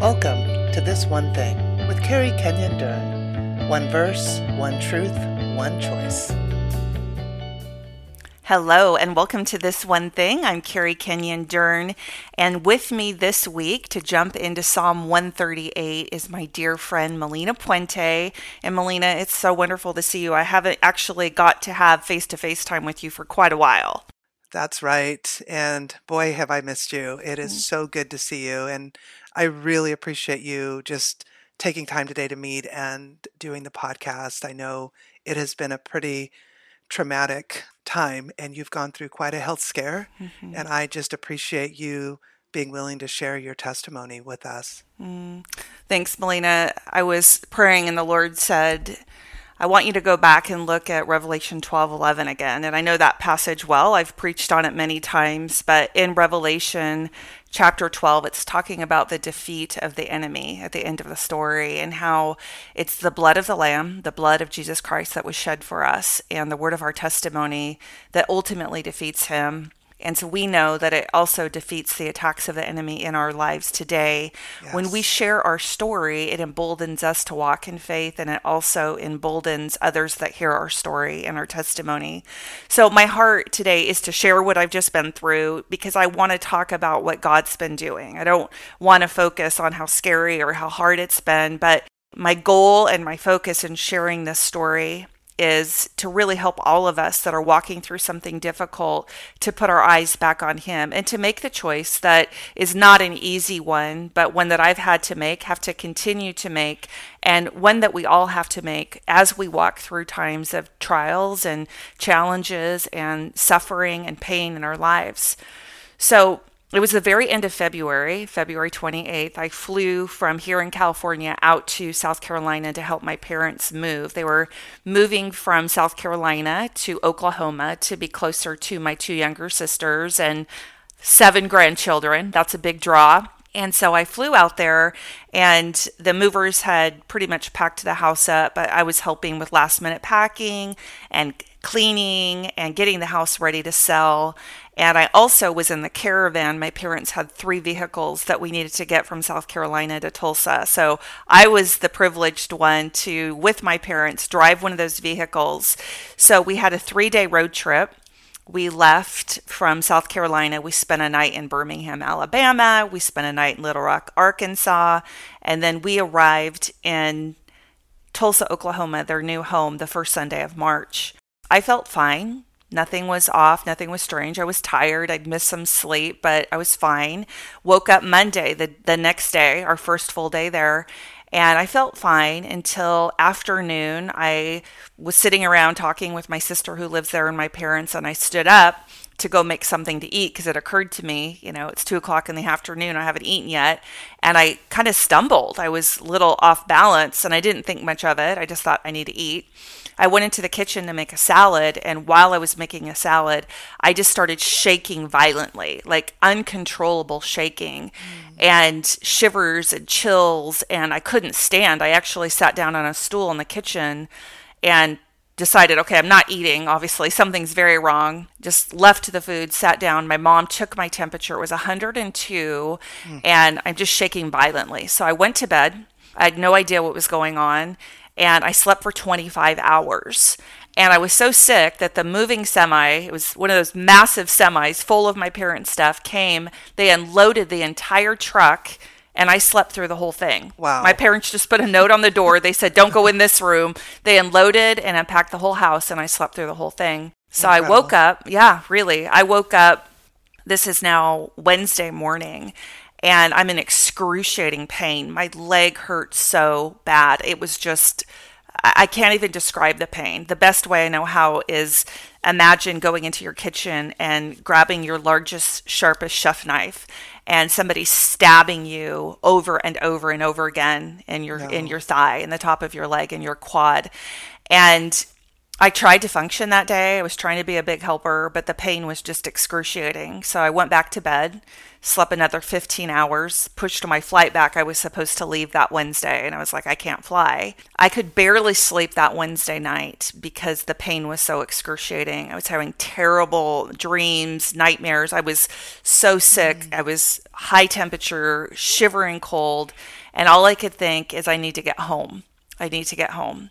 Welcome to This One Thing with Kerri Kenyon Dern. One verse, one truth, one choice. Hello, and welcome to This One Thing. I'm Kerri Kenyon Dern, and with me this week to jump into Psalm 138 is my dear friend Melina Puente. And Melina, it's so wonderful to see you. I haven't actually got to have face to face time with you for quite a while. That's right. And boy, have I missed you. It is mm. so good to see you. And I really appreciate you just taking time today to meet and doing the podcast. I know it has been a pretty traumatic time and you've gone through quite a health scare. Mm-hmm. And I just appreciate you being willing to share your testimony with us. Mm. Thanks, Melina. I was praying and the Lord said, I want you to go back and look at Revelation 12 11 again. And I know that passage well. I've preached on it many times, but in Revelation chapter 12, it's talking about the defeat of the enemy at the end of the story and how it's the blood of the Lamb, the blood of Jesus Christ that was shed for us, and the word of our testimony that ultimately defeats him and so we know that it also defeats the attacks of the enemy in our lives today. Yes. When we share our story, it emboldens us to walk in faith and it also emboldens others that hear our story and our testimony. So my heart today is to share what I've just been through because I want to talk about what God's been doing. I don't want to focus on how scary or how hard it's been, but my goal and my focus in sharing this story is to really help all of us that are walking through something difficult to put our eyes back on Him and to make the choice that is not an easy one, but one that I've had to make, have to continue to make, and one that we all have to make as we walk through times of trials and challenges and suffering and pain in our lives. So, it was the very end of February, February 28th. I flew from here in California out to South Carolina to help my parents move. They were moving from South Carolina to Oklahoma to be closer to my two younger sisters and seven grandchildren. That's a big draw. And so I flew out there, and the movers had pretty much packed the house up. But I was helping with last minute packing and cleaning and getting the house ready to sell. And I also was in the caravan. My parents had three vehicles that we needed to get from South Carolina to Tulsa. So I was the privileged one to, with my parents, drive one of those vehicles. So we had a three day road trip. We left from South Carolina. We spent a night in Birmingham, Alabama. We spent a night in Little Rock, Arkansas. And then we arrived in Tulsa, Oklahoma, their new home, the first Sunday of March. I felt fine. Nothing was off, nothing was strange. I was tired. I'd missed some sleep, but I was fine. Woke up Monday, the, the next day, our first full day there, and I felt fine until afternoon. I was sitting around talking with my sister who lives there and my parents, and I stood up to go make something to eat because it occurred to me, you know, it's two o'clock in the afternoon. I haven't eaten yet. And I kind of stumbled. I was a little off balance and I didn't think much of it. I just thought I need to eat. I went into the kitchen to make a salad, and while I was making a salad, I just started shaking violently, like uncontrollable shaking, mm. and shivers and chills, and I couldn't stand. I actually sat down on a stool in the kitchen and decided, okay, I'm not eating. Obviously, something's very wrong. Just left the food, sat down. My mom took my temperature. It was 102, mm. and I'm just shaking violently. So I went to bed. I had no idea what was going on and I slept for 25 hours. And I was so sick that the moving semi, it was one of those massive semis full of my parents' stuff, came. They unloaded the entire truck and I slept through the whole thing. Wow. My parents just put a note on the door. They said, Don't go in this room. They unloaded and unpacked the whole house, and I slept through the whole thing. So Incredible. I woke up. Yeah, really. I woke up. This is now Wednesday morning, and I'm in excruciating pain. My leg hurt so bad. It was just, I can't even describe the pain. The best way I know how is imagine going into your kitchen and grabbing your largest, sharpest chef knife and somebody stabbing you over and over and over again in your no. in your thigh, in the top of your leg, in your quad. And I tried to function that day. I was trying to be a big helper, but the pain was just excruciating. So I went back to bed slept another 15 hours, pushed my flight back. I was supposed to leave that Wednesday, and I was like, I can't fly. I could barely sleep that Wednesday night because the pain was so excruciating. I was having terrible dreams, nightmares. I was so sick. Mm. I was high temperature, shivering cold, and all I could think is, I need to get home. I need to get home.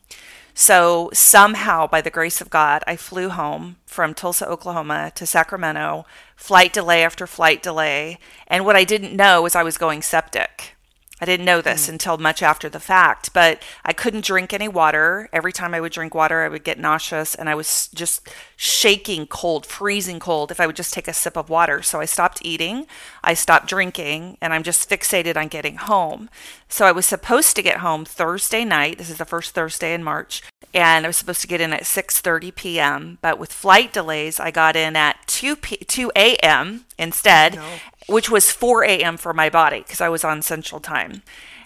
So somehow, by the grace of God, I flew home from Tulsa, Oklahoma to Sacramento, flight delay after flight delay. And what I didn't know was I was going septic. I didn't know this mm. until much after the fact, but I couldn't drink any water. Every time I would drink water, I would get nauseous and I was just shaking cold, freezing cold if I would just take a sip of water. So I stopped eating, I stopped drinking, and I'm just fixated on getting home. So I was supposed to get home Thursday night. This is the first Thursday in March, and I was supposed to get in at 6:30 p.m., but with flight delays, I got in at 2 p- 2 a.m. instead. No which was 4 a.m. for my body because I was on Central Time.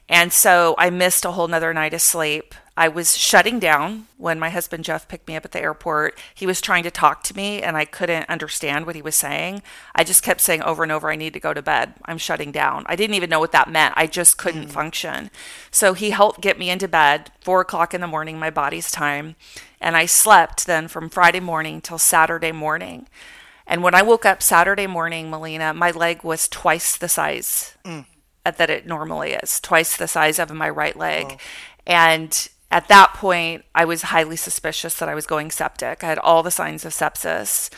And so I missed a whole nother night of sleep. I was shutting down when my husband Jeff picked me up at the airport. He was trying to talk to me and I couldn't understand what he was saying. I just kept saying over and over, I need to go to bed. I'm shutting down. I didn't even know what that meant. I just couldn't mm. function. So he helped get me into bed, four o'clock in the morning, my body's time. And I slept then from Friday morning till Saturday morning. And when I woke up Saturday morning, Melina, my leg was twice the size mm. that it normally is, twice the size of my right leg. And at that point, I was highly suspicious that I was going septic. I had all the signs of sepsis.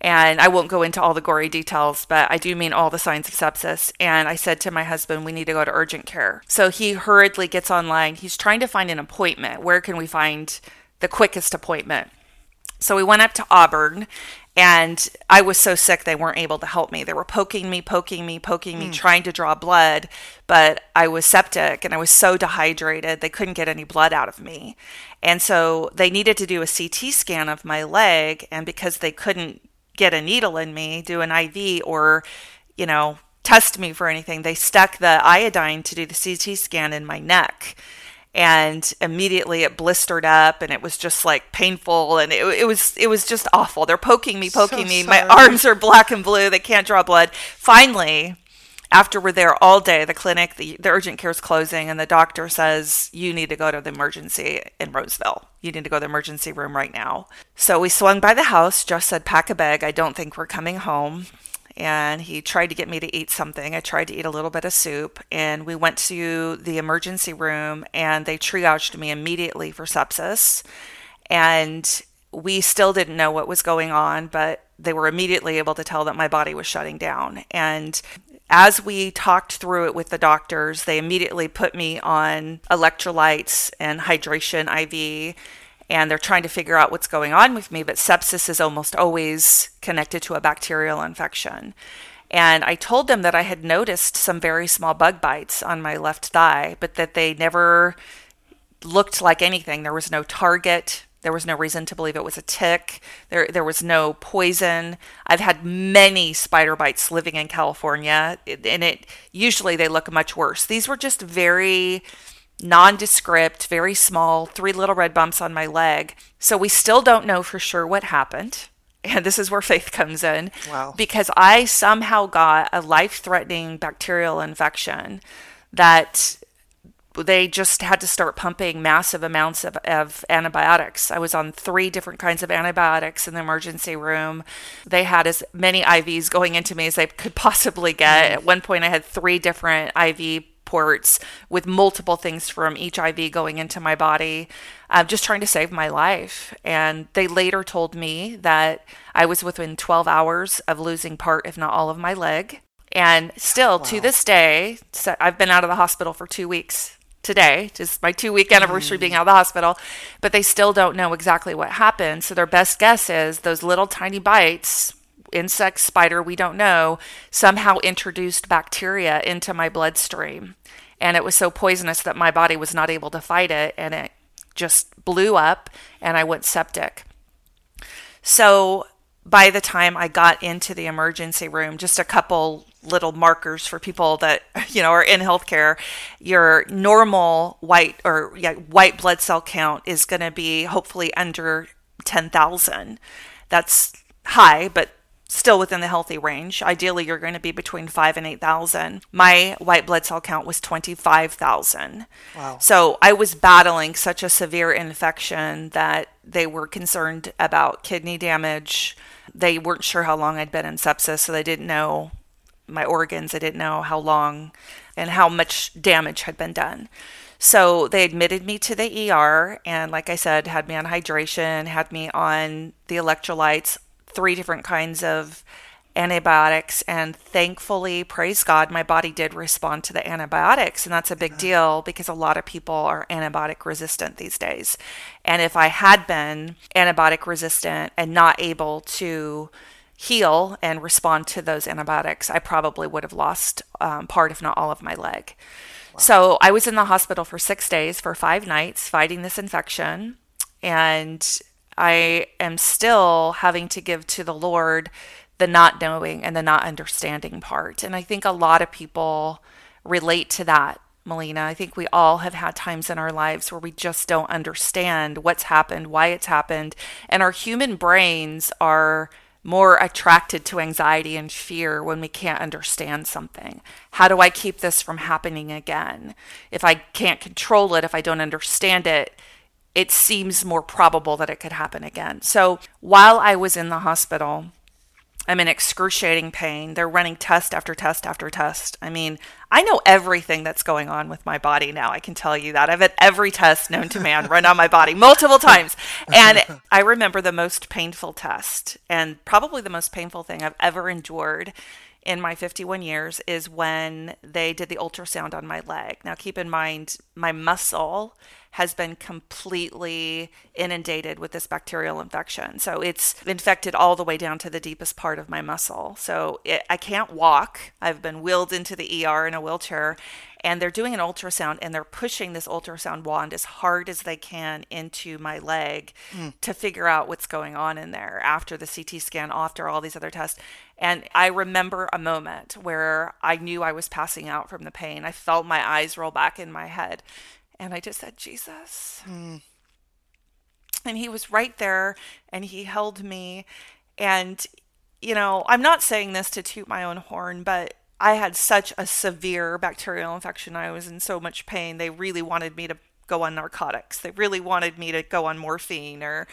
And I won't go into all the gory details, but I do mean all the signs of sepsis. And I said to my husband, we need to go to urgent care. So he hurriedly gets online. He's trying to find an appointment. Where can we find the quickest appointment? So we went up to Auburn and I was so sick they weren't able to help me. They were poking me, poking me, poking me, mm. trying to draw blood, but I was septic and I was so dehydrated they couldn't get any blood out of me. And so they needed to do a CT scan of my leg and because they couldn't get a needle in me, do an IV or, you know, test me for anything, they stuck the iodine to do the CT scan in my neck and immediately it blistered up and it was just like painful and it, it was it was just awful. They're poking me poking so me sorry. my arms are black and blue. They can't draw blood. Finally after we're there all day the clinic the, the urgent care is closing and the doctor says you need to go to the emergency in roseville. You need to go to the emergency room right now. So we swung by the house just said pack a bag. I don't think we're coming home and he tried to get me to eat something. I tried to eat a little bit of soup, and we went to the emergency room, and they triaged me immediately for sepsis. And we still didn't know what was going on, but they were immediately able to tell that my body was shutting down. And as we talked through it with the doctors, they immediately put me on electrolytes and hydration IV and they're trying to figure out what's going on with me. But sepsis is almost always connected to a bacterial infection. And I told them that I had noticed some very small bug bites on my left thigh, but that they never looked like anything. There was no target. There was no reason to believe it was a tick. There, there was no poison. I've had many spider bites living in California, and it usually they look much worse. These were just very nondescript, very small, three little red bumps on my leg. So we still don't know for sure what happened. And this is where faith comes in. Wow. Because I somehow got a life threatening bacterial infection that they just had to start pumping massive amounts of, of antibiotics. I was on three different kinds of antibiotics in the emergency room. They had as many IVs going into me as they could possibly get. Mm. At one point, I had three different IV ports with multiple things from each IV going into my body, uh, just trying to save my life. And they later told me that I was within 12 hours of losing part, if not all, of my leg. And still wow. to this day, so I've been out of the hospital for two weeks today, just my two week anniversary mm. being out of the hospital, but they still don't know exactly what happened. So their best guess is those little tiny bites insect, spider, we don't know, somehow introduced bacteria into my bloodstream. And it was so poisonous that my body was not able to fight it and it just blew up and I went septic. So by the time I got into the emergency room, just a couple little markers for people that you know are in healthcare. Your normal white or yeah, white blood cell count is going to be hopefully under ten thousand. That's high, but still within the healthy range. Ideally, you're going to be between five and 8,000. My white blood cell count was 25,000. Wow. So I was battling such a severe infection that they were concerned about kidney damage. They weren't sure how long I'd been in sepsis, so they didn't know my organs. They didn't know how long and how much damage had been done. So they admitted me to the ER and, like I said, had me on hydration, had me on the electrolytes, three different kinds of antibiotics. And thankfully, praise God, my body did respond to the antibiotics. And that's a big deal because a lot of people are antibiotic resistant these days. And if I had been antibiotic resistant and not able to heal and respond to those antibiotics, I probably would have lost um, part, if not all, of my leg. So I was in the hospital for six days for five nights fighting this infection. And I am still having to give to the Lord the not knowing and the not understanding part. And I think a lot of people relate to that, Melina. I think we all have had times in our lives where we just don't understand what's happened, why it's happened. And our human brains are more attracted to anxiety and fear when we can't understand something. How do I keep this from happening again? If I can't control it, if I don't understand it, it seems more probable that it could happen again. So while I was in the hospital, I'm in excruciating pain. They're running test after test after test. I mean, I know everything that's going on with my body now. I can tell you that. I've had every test known to man run on my body multiple times. And I remember the most painful test and probably the most painful thing I've ever endured in my 51 years is when they did the ultrasound on my leg. Now, keep in mind, my muscle has been completely inundated with this bacterial infection. So it's infected all the way down to the deepest part of my muscle. So it, I can't walk. I've been wheeled into the ER in a wheelchair and they're doing an ultrasound and they're pushing this ultrasound wand as hard as they can into my leg mm. to figure out what's going on in there after the CT scan, after all these other tests. And I remember a moment where I knew I was passing out from the pain. I felt my eyes roll back in my head. And I just said, Jesus. Mm. And he was right there and he held me. And, you know, I'm not saying this to toot my own horn, but I had such a severe bacterial infection. I was in so much pain. They really wanted me to go on narcotics. They really wanted me to go on morphine or,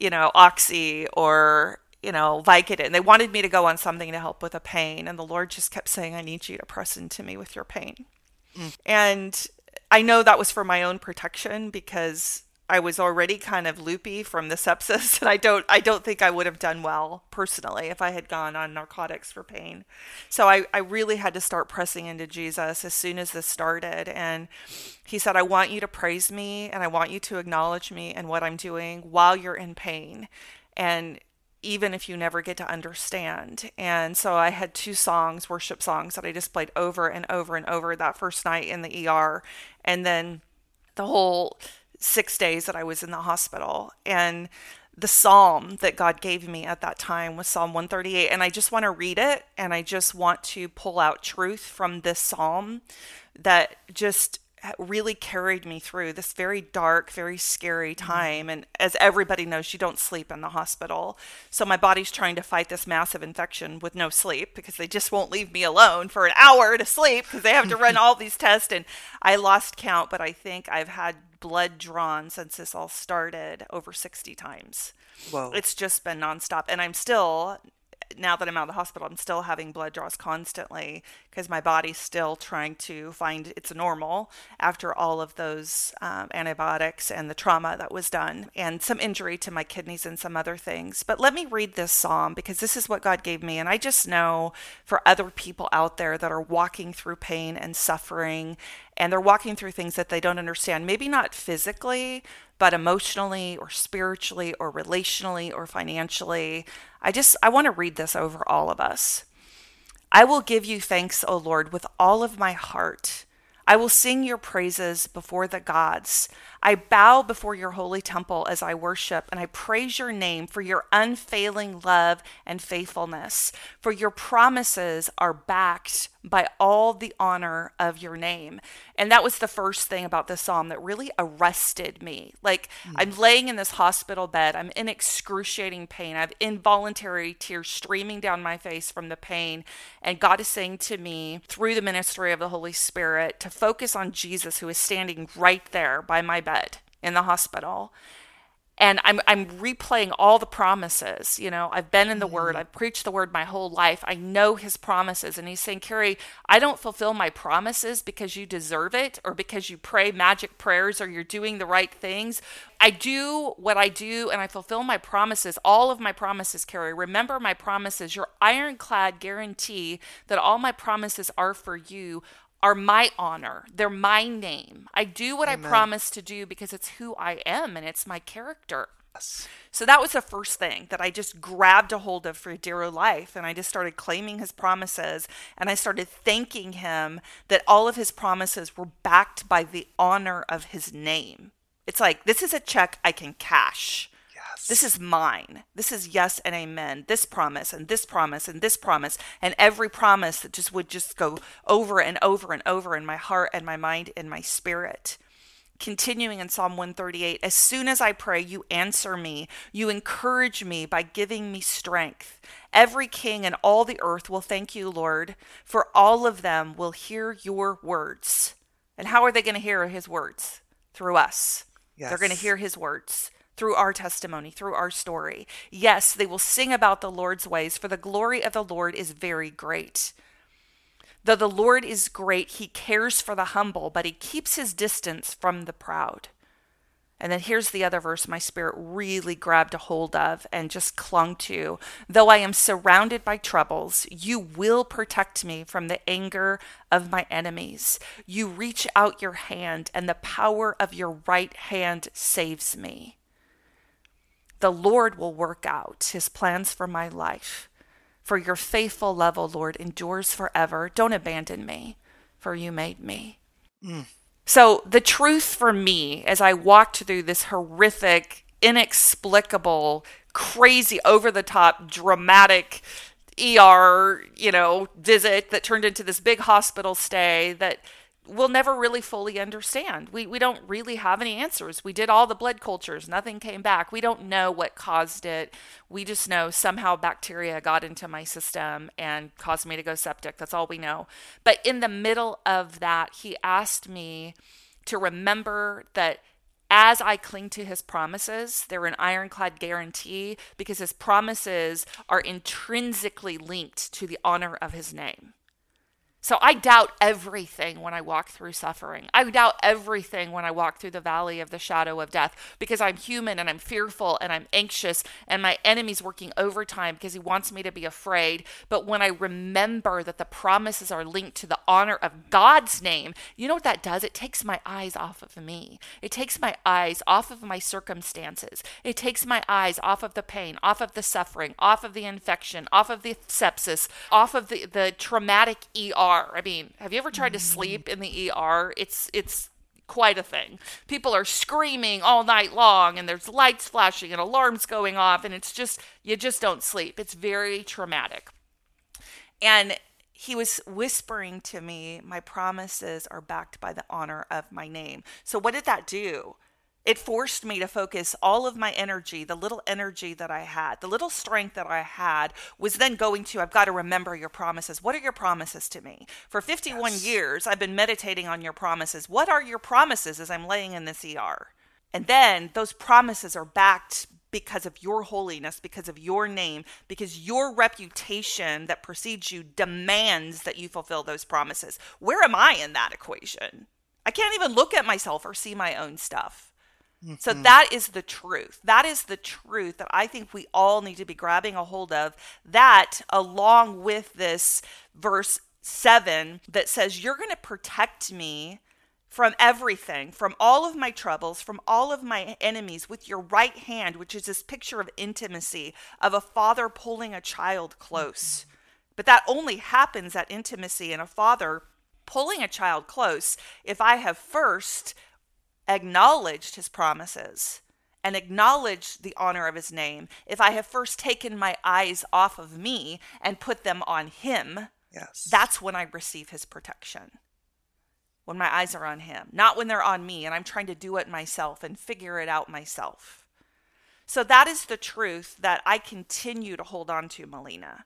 you know, oxy or, you know, Vicodin. They wanted me to go on something to help with the pain. And the Lord just kept saying, I need you to press into me with your pain. Mm. And I know that was for my own protection because I was already kind of loopy from the sepsis and I don't I don't think I would have done well personally if I had gone on narcotics for pain. So I, I really had to start pressing into Jesus as soon as this started and he said, I want you to praise me and I want you to acknowledge me and what I'm doing while you're in pain. And even if you never get to understand. And so I had two songs, worship songs, that I just played over and over and over that first night in the ER. And then the whole six days that I was in the hospital. And the psalm that God gave me at that time was Psalm 138. And I just want to read it and I just want to pull out truth from this psalm that just really carried me through this very dark, very scary mm-hmm. time. And as everybody knows, you don't sleep in the hospital. So my body's trying to fight this massive infection with no sleep because they just won't leave me alone for an hour to sleep because they have to run all these tests. And I lost count, but I think I've had blood drawn since this all started over 60 times. Whoa. It's just been nonstop. And I'm still now that I'm out of the hospital, I'm still having blood draws constantly because my body's still trying to find its normal after all of those um, antibiotics and the trauma that was done, and some injury to my kidneys and some other things. But let me read this psalm because this is what God gave me. And I just know for other people out there that are walking through pain and suffering and they're walking through things that they don't understand, maybe not physically, but emotionally or spiritually or relationally or financially. I just I want to read this over all of us. I will give you thanks, O Lord, with all of my heart. I will sing your praises before the gods. I bow before your holy temple as I worship, and I praise your name for your unfailing love and faithfulness. For your promises are backed by all the honor of your name. And that was the first thing about this psalm that really arrested me. Like, mm. I'm laying in this hospital bed, I'm in excruciating pain, I have involuntary tears streaming down my face from the pain. And God is saying to me through the ministry of the Holy Spirit to focus on Jesus, who is standing right there by my bed in the hospital and I'm I'm replaying all the promises. You know, I've been in the mm-hmm. Word, I've preached the Word my whole life. I know His promises, and He's saying, Kerri, I don't fulfill my promises because you deserve it, or because you pray magic prayers, or you're doing the right things. I do what I do, and I fulfill my promises. All of my promises, Kerri. Remember my promises. Your ironclad guarantee that all my promises are for you are my honor. They're my name. I do what Amen. I promise to do because it's who I am and it's my character. Yes. So that was the first thing that I just grabbed a hold of for dear life. And I just started claiming his promises. And I started thanking him that all of his promises were backed by the honor of his name. It's like, this is a check I can cash. This is mine. This is yes and amen. This promise and this promise and this promise and every promise that just would just go over and over and over in my heart and my mind and my spirit. Continuing in Psalm 138, as soon as I pray, you answer me. You encourage me by giving me strength. Every king and all the earth will thank you, Lord, for all of them will hear your words. And how are they going to hear his words? Through us. Yes. They're going to hear his words through our testimony, through our story. Yes, they will sing about the Lord's ways, for the glory of the Lord is very great. Though the Lord is great, he cares for the humble, but he keeps his distance from the proud. And then here's the other verse my spirit really grabbed a hold of and just clung to. Though I am surrounded by troubles, you will protect me from the anger of my enemies. You reach out your hand, and the power of your right hand saves me the Lord will work out his plans for my life. For your faithful love, O Lord, endures forever. Don't abandon me, for you made me. Mm. So, the truth for me as I walked through this horrific, inexplicable, crazy, over the top, dramatic ER, you know, visit that turned into this big hospital stay that we'll never really fully understand. We, we don't really have any answers. We did all the blood cultures, nothing came back. We don't know what caused it. We just know somehow bacteria got into my system and caused me to go septic. That's all we know. But in the middle of that, he asked me to remember that as I cling to his promises, they're an ironclad guarantee because his promises are intrinsically linked to the honor of his name. So I doubt everything when I walk through suffering. I doubt everything when I walk through the valley of the shadow of death because I'm human and I'm fearful and I'm anxious and my enemy's working overtime because he wants me to be afraid. But when I remember that the promises are linked to the honor of God's name, you know what that does? It takes my eyes off of me. It takes my eyes off of my circumstances. It takes my eyes off of the pain, off of the suffering, off of the infection, off of the sepsis, off of the, the traumatic ER ER. I mean, have you ever tried to sleep in the ER? It's it's quite a thing. People are screaming all night long and there's lights flashing and alarms going off and it's just you just don't sleep. It's very traumatic. And he was whispering to me, My promises are backed by the honor of my name. So, what did that do? It forced me to focus all of my energy, the little energy that I had, the little strength that I had, was then going to, I've got to remember your promises. What are your promises to me? For 51 yes. years, I've been meditating on your promises. What are your promises as I'm laying in this ER? And then those promises are backed because of your holiness, because of your name, because your reputation that precedes you demands that you fulfill those promises. Where am I in that equation? I can't even look at myself or see my own stuff. So mm-hmm. that is the truth. That is the truth that I think we all need to be grabbing a hold of. That, along with this verse 7 that says, You're going to protect me from everything, from all of my troubles, from all of my enemies with your right hand, which is this picture of intimacy, of a father pulling a child close. Mm-hmm. But that only happens at intimacy and a father pulling a child close if I have first acknowledged his promises and acknowledged the honor of his name, if I have first taken my eyes off of me and put them on him, Yes. That's when I receive his protection. When my eyes are on him, not when they're on me and I'm trying to do it myself and figure it out myself. So that is the truth that I continue to hold on to, Melina.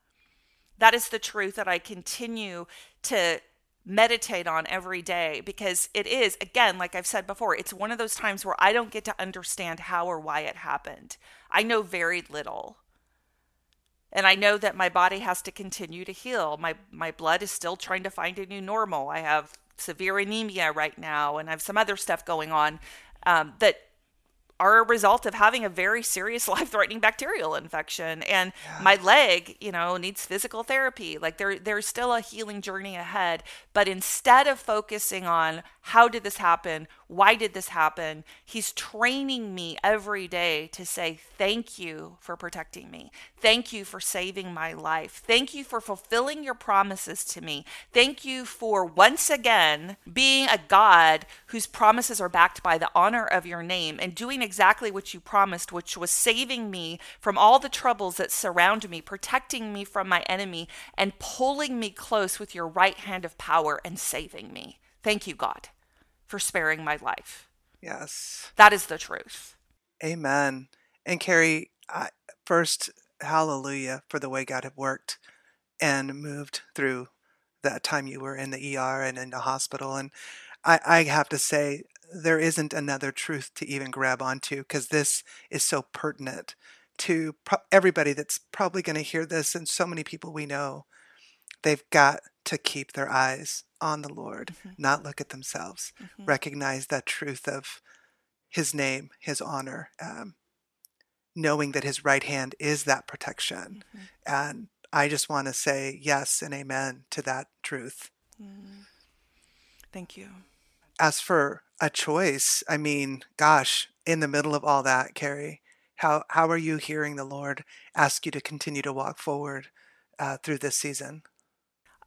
That is the truth that I continue to meditate on every day because it is, again, like I've said before, it's one of those times where I don't get to understand how or why it happened. I know very little. And I know that my body has to continue to heal. My my blood is still trying to find a new normal. I have severe anemia right now, and I have some other stuff going on um, that are a result of having a very serious life-threatening bacterial infection and yeah. my leg you know needs physical therapy like there there's still a healing journey ahead but instead of focusing on how did this happen why did this happen? He's training me every day to say, Thank you for protecting me. Thank you for saving my life. Thank you for fulfilling your promises to me. Thank you for once again being a God whose promises are backed by the honor of your name and doing exactly what you promised, which was saving me from all the troubles that surround me, protecting me from my enemy, and pulling me close with your right hand of power and saving me. Thank you, God for sparing my life. Yes. That is the truth. Amen. And Kerri, I, first, hallelujah for the way God had worked and moved through that time you were in the ER and in the hospital. And I, I have to say, there isn't another truth to even grab onto because this is so pertinent to pro- everybody that's probably going to hear this and so many people we know. They've got to keep their eyes on the Lord, mm-hmm. not look at themselves, mm-hmm. recognize that truth of His name, His honor, um, knowing that His right hand is that protection. Mm-hmm. And I just want to say yes and amen to that truth. Mm. Thank you. As for a choice, I mean, gosh, in the middle of all that, Kerri, how how are you hearing the Lord ask you to continue to walk forward uh, through this season?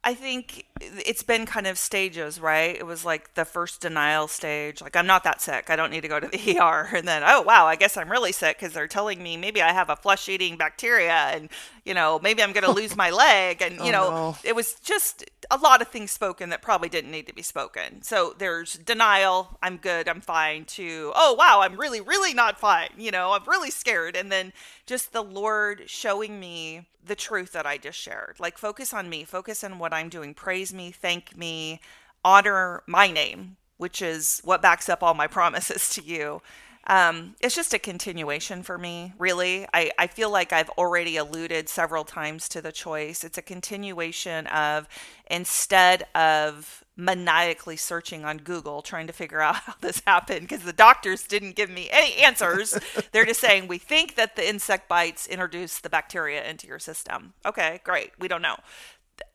I think it's been kind of stages, right? It was like the first denial stage, like I'm not that sick, I don't need to go to the ER, and then oh wow, I guess I'm really sick because they're telling me maybe I have a flesh-eating bacteria, and you know maybe I'm going to oh, lose my leg, and you oh, know no. it was just a lot of things spoken that probably didn't need to be spoken. So there's denial, I'm good, I'm fine, to oh wow, I'm really really not fine, you know I'm really scared, and then just the Lord showing me the truth that I just shared. Like, focus on me, focus on what I'm doing, praise me, thank me, honor my name, which is what backs up all my promises to you. Um, it's just a continuation for me, really. I, I feel like I've already alluded several times to the choice. It's a continuation of instead of maniacally searching on Google trying to figure out how this happened because the doctors didn't give me any answers. They're just saying, we think that the insect bites introduce the bacteria into your system. Okay, great. We don't know.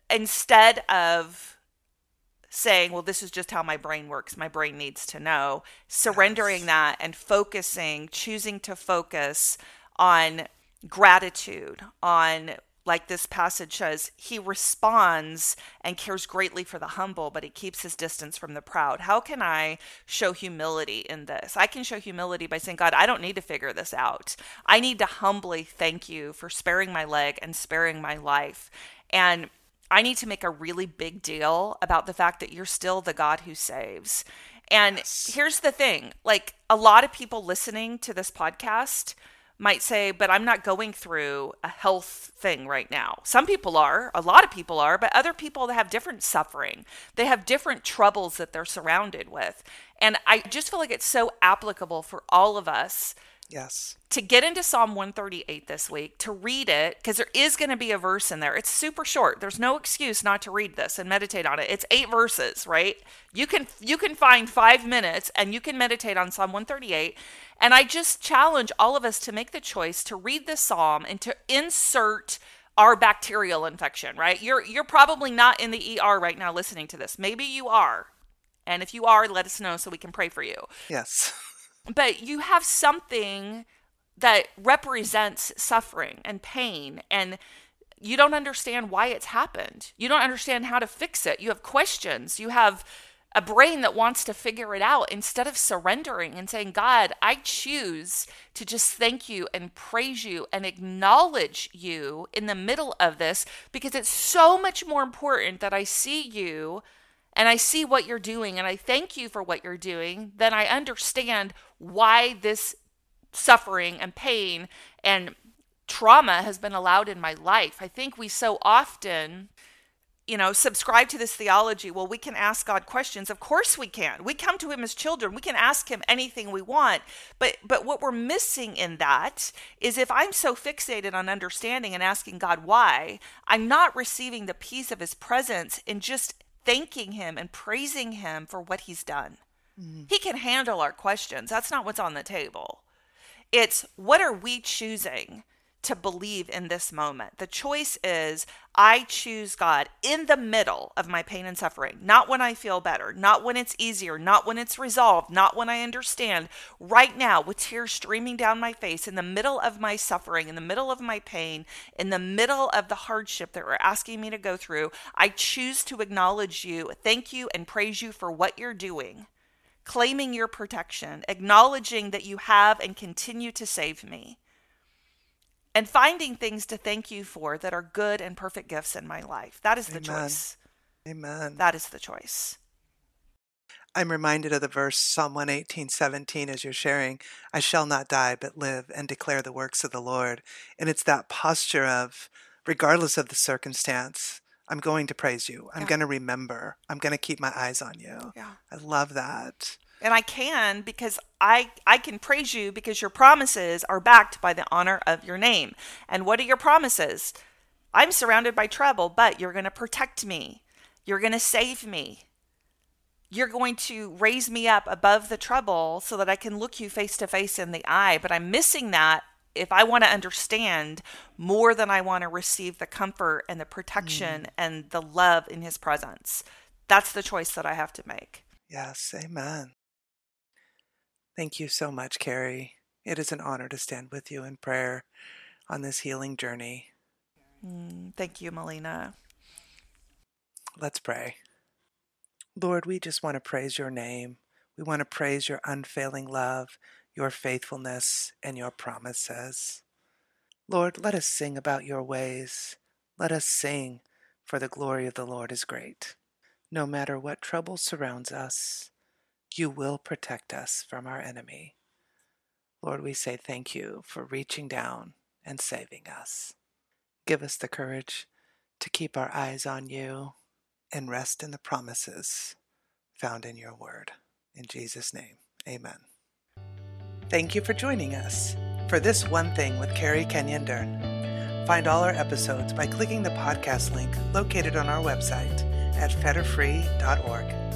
Instead of saying, well, this is just how my brain works, my brain needs to know, surrendering yes. that and focusing, choosing to focus on gratitude, on like this passage says, he responds and cares greatly for the humble, but he keeps his distance from the proud. How can I show humility in this? I can show humility by saying, God, I don't need to figure this out. I need to humbly thank you for sparing my leg and sparing my life. And I need to make a really big deal about the fact that you're still the God who saves. And yes. here's the thing like a lot of people listening to this podcast, might say, but I'm not going through a health thing right now. Some people are, a lot of people are, but other people have different suffering. They have different troubles that they're surrounded with. And I just feel like it's so applicable for all of us Yes. To get into Psalm 138 this week, to read it, because there is going to be a verse in there. It's super short. There's no excuse not to read this and meditate on it. It's eight verses, right? You can you can find five minutes and you can meditate on Psalm 138. And I just challenge all of us to make the choice to read the psalm and to insert our bacterial infection, right? You're you're probably not in the ER right now listening to this. Maybe you are. And if you are, let us know so we can pray for you. Yes. but you have something that represents suffering and pain and you don't understand why it's happened. You don't understand how to fix it. You have questions. You have a brain that wants to figure it out instead of surrendering and saying, God, I choose to just thank you and praise you and acknowledge you in the middle of this because it's so much more important that I see you and I see what you're doing and I thank you for what you're doing than I understand why this suffering and pain and trauma has been allowed in my life. I think we so often you know, subscribe to this theology. Well, we can ask God questions. Of course we can. We come to him as children. We can ask him anything we want. But but what we're missing in that is if I'm so fixated on understanding and asking God why, I'm not receiving the peace of his presence and just thanking him and praising him for what he's done. Mm-hmm. He can handle our questions. That's not what's on the table. It's what are we choosing to believe in this moment. The choice is I choose God in the middle of my pain and suffering, not when I feel better, not when it's easier, not when it's resolved, not when I understand. Right now, with tears streaming down my face, in the middle of my suffering, in the middle of my pain, in the middle of the hardship that we're asking me to go through, I choose to acknowledge you, thank you, and praise you for what you're doing claiming your protection, acknowledging that you have and continue to save me and finding things to thank you for that are good and perfect gifts in my life. That is the Amen. choice. Amen. That is the choice. I'm reminded of the verse Psalm 118, 17 as you're sharing, I shall not die, but live and declare the works of the Lord. And it's that posture of, regardless of the circumstance, I'm going to praise you. I'm yeah. going to remember. I'm going to keep my eyes on you. Yeah. I love that and I can because I I can praise you because your promises are backed by the honor of your name. And what are your promises? I'm surrounded by trouble, but you're going to protect me. You're going to save me. You're going to raise me up above the trouble so that I can look you face to face in the eye, but I'm missing that if I want to understand more than I want to receive the comfort and the protection mm. and the love in his presence. That's the choice that I have to make. Yes, amen. Thank you so much, Kerri. It is an honor to stand with you in prayer on this healing journey. Mm, thank you, Melina. Let's pray. Lord, we just want to praise your name. We want to praise your unfailing love, your faithfulness, and your promises. Lord, let us sing about your ways. Let us sing, for the glory of the Lord is great. No matter what trouble surrounds us, you will protect us from our enemy. Lord, we say thank you for reaching down and saving us. Give us the courage to keep our eyes on you and rest in the promises found in your word. In Jesus' name, amen. Thank you for joining us for this one thing with Kerri Kenyon Dern. Find all our episodes by clicking the podcast link located on our website at fetterfree.org.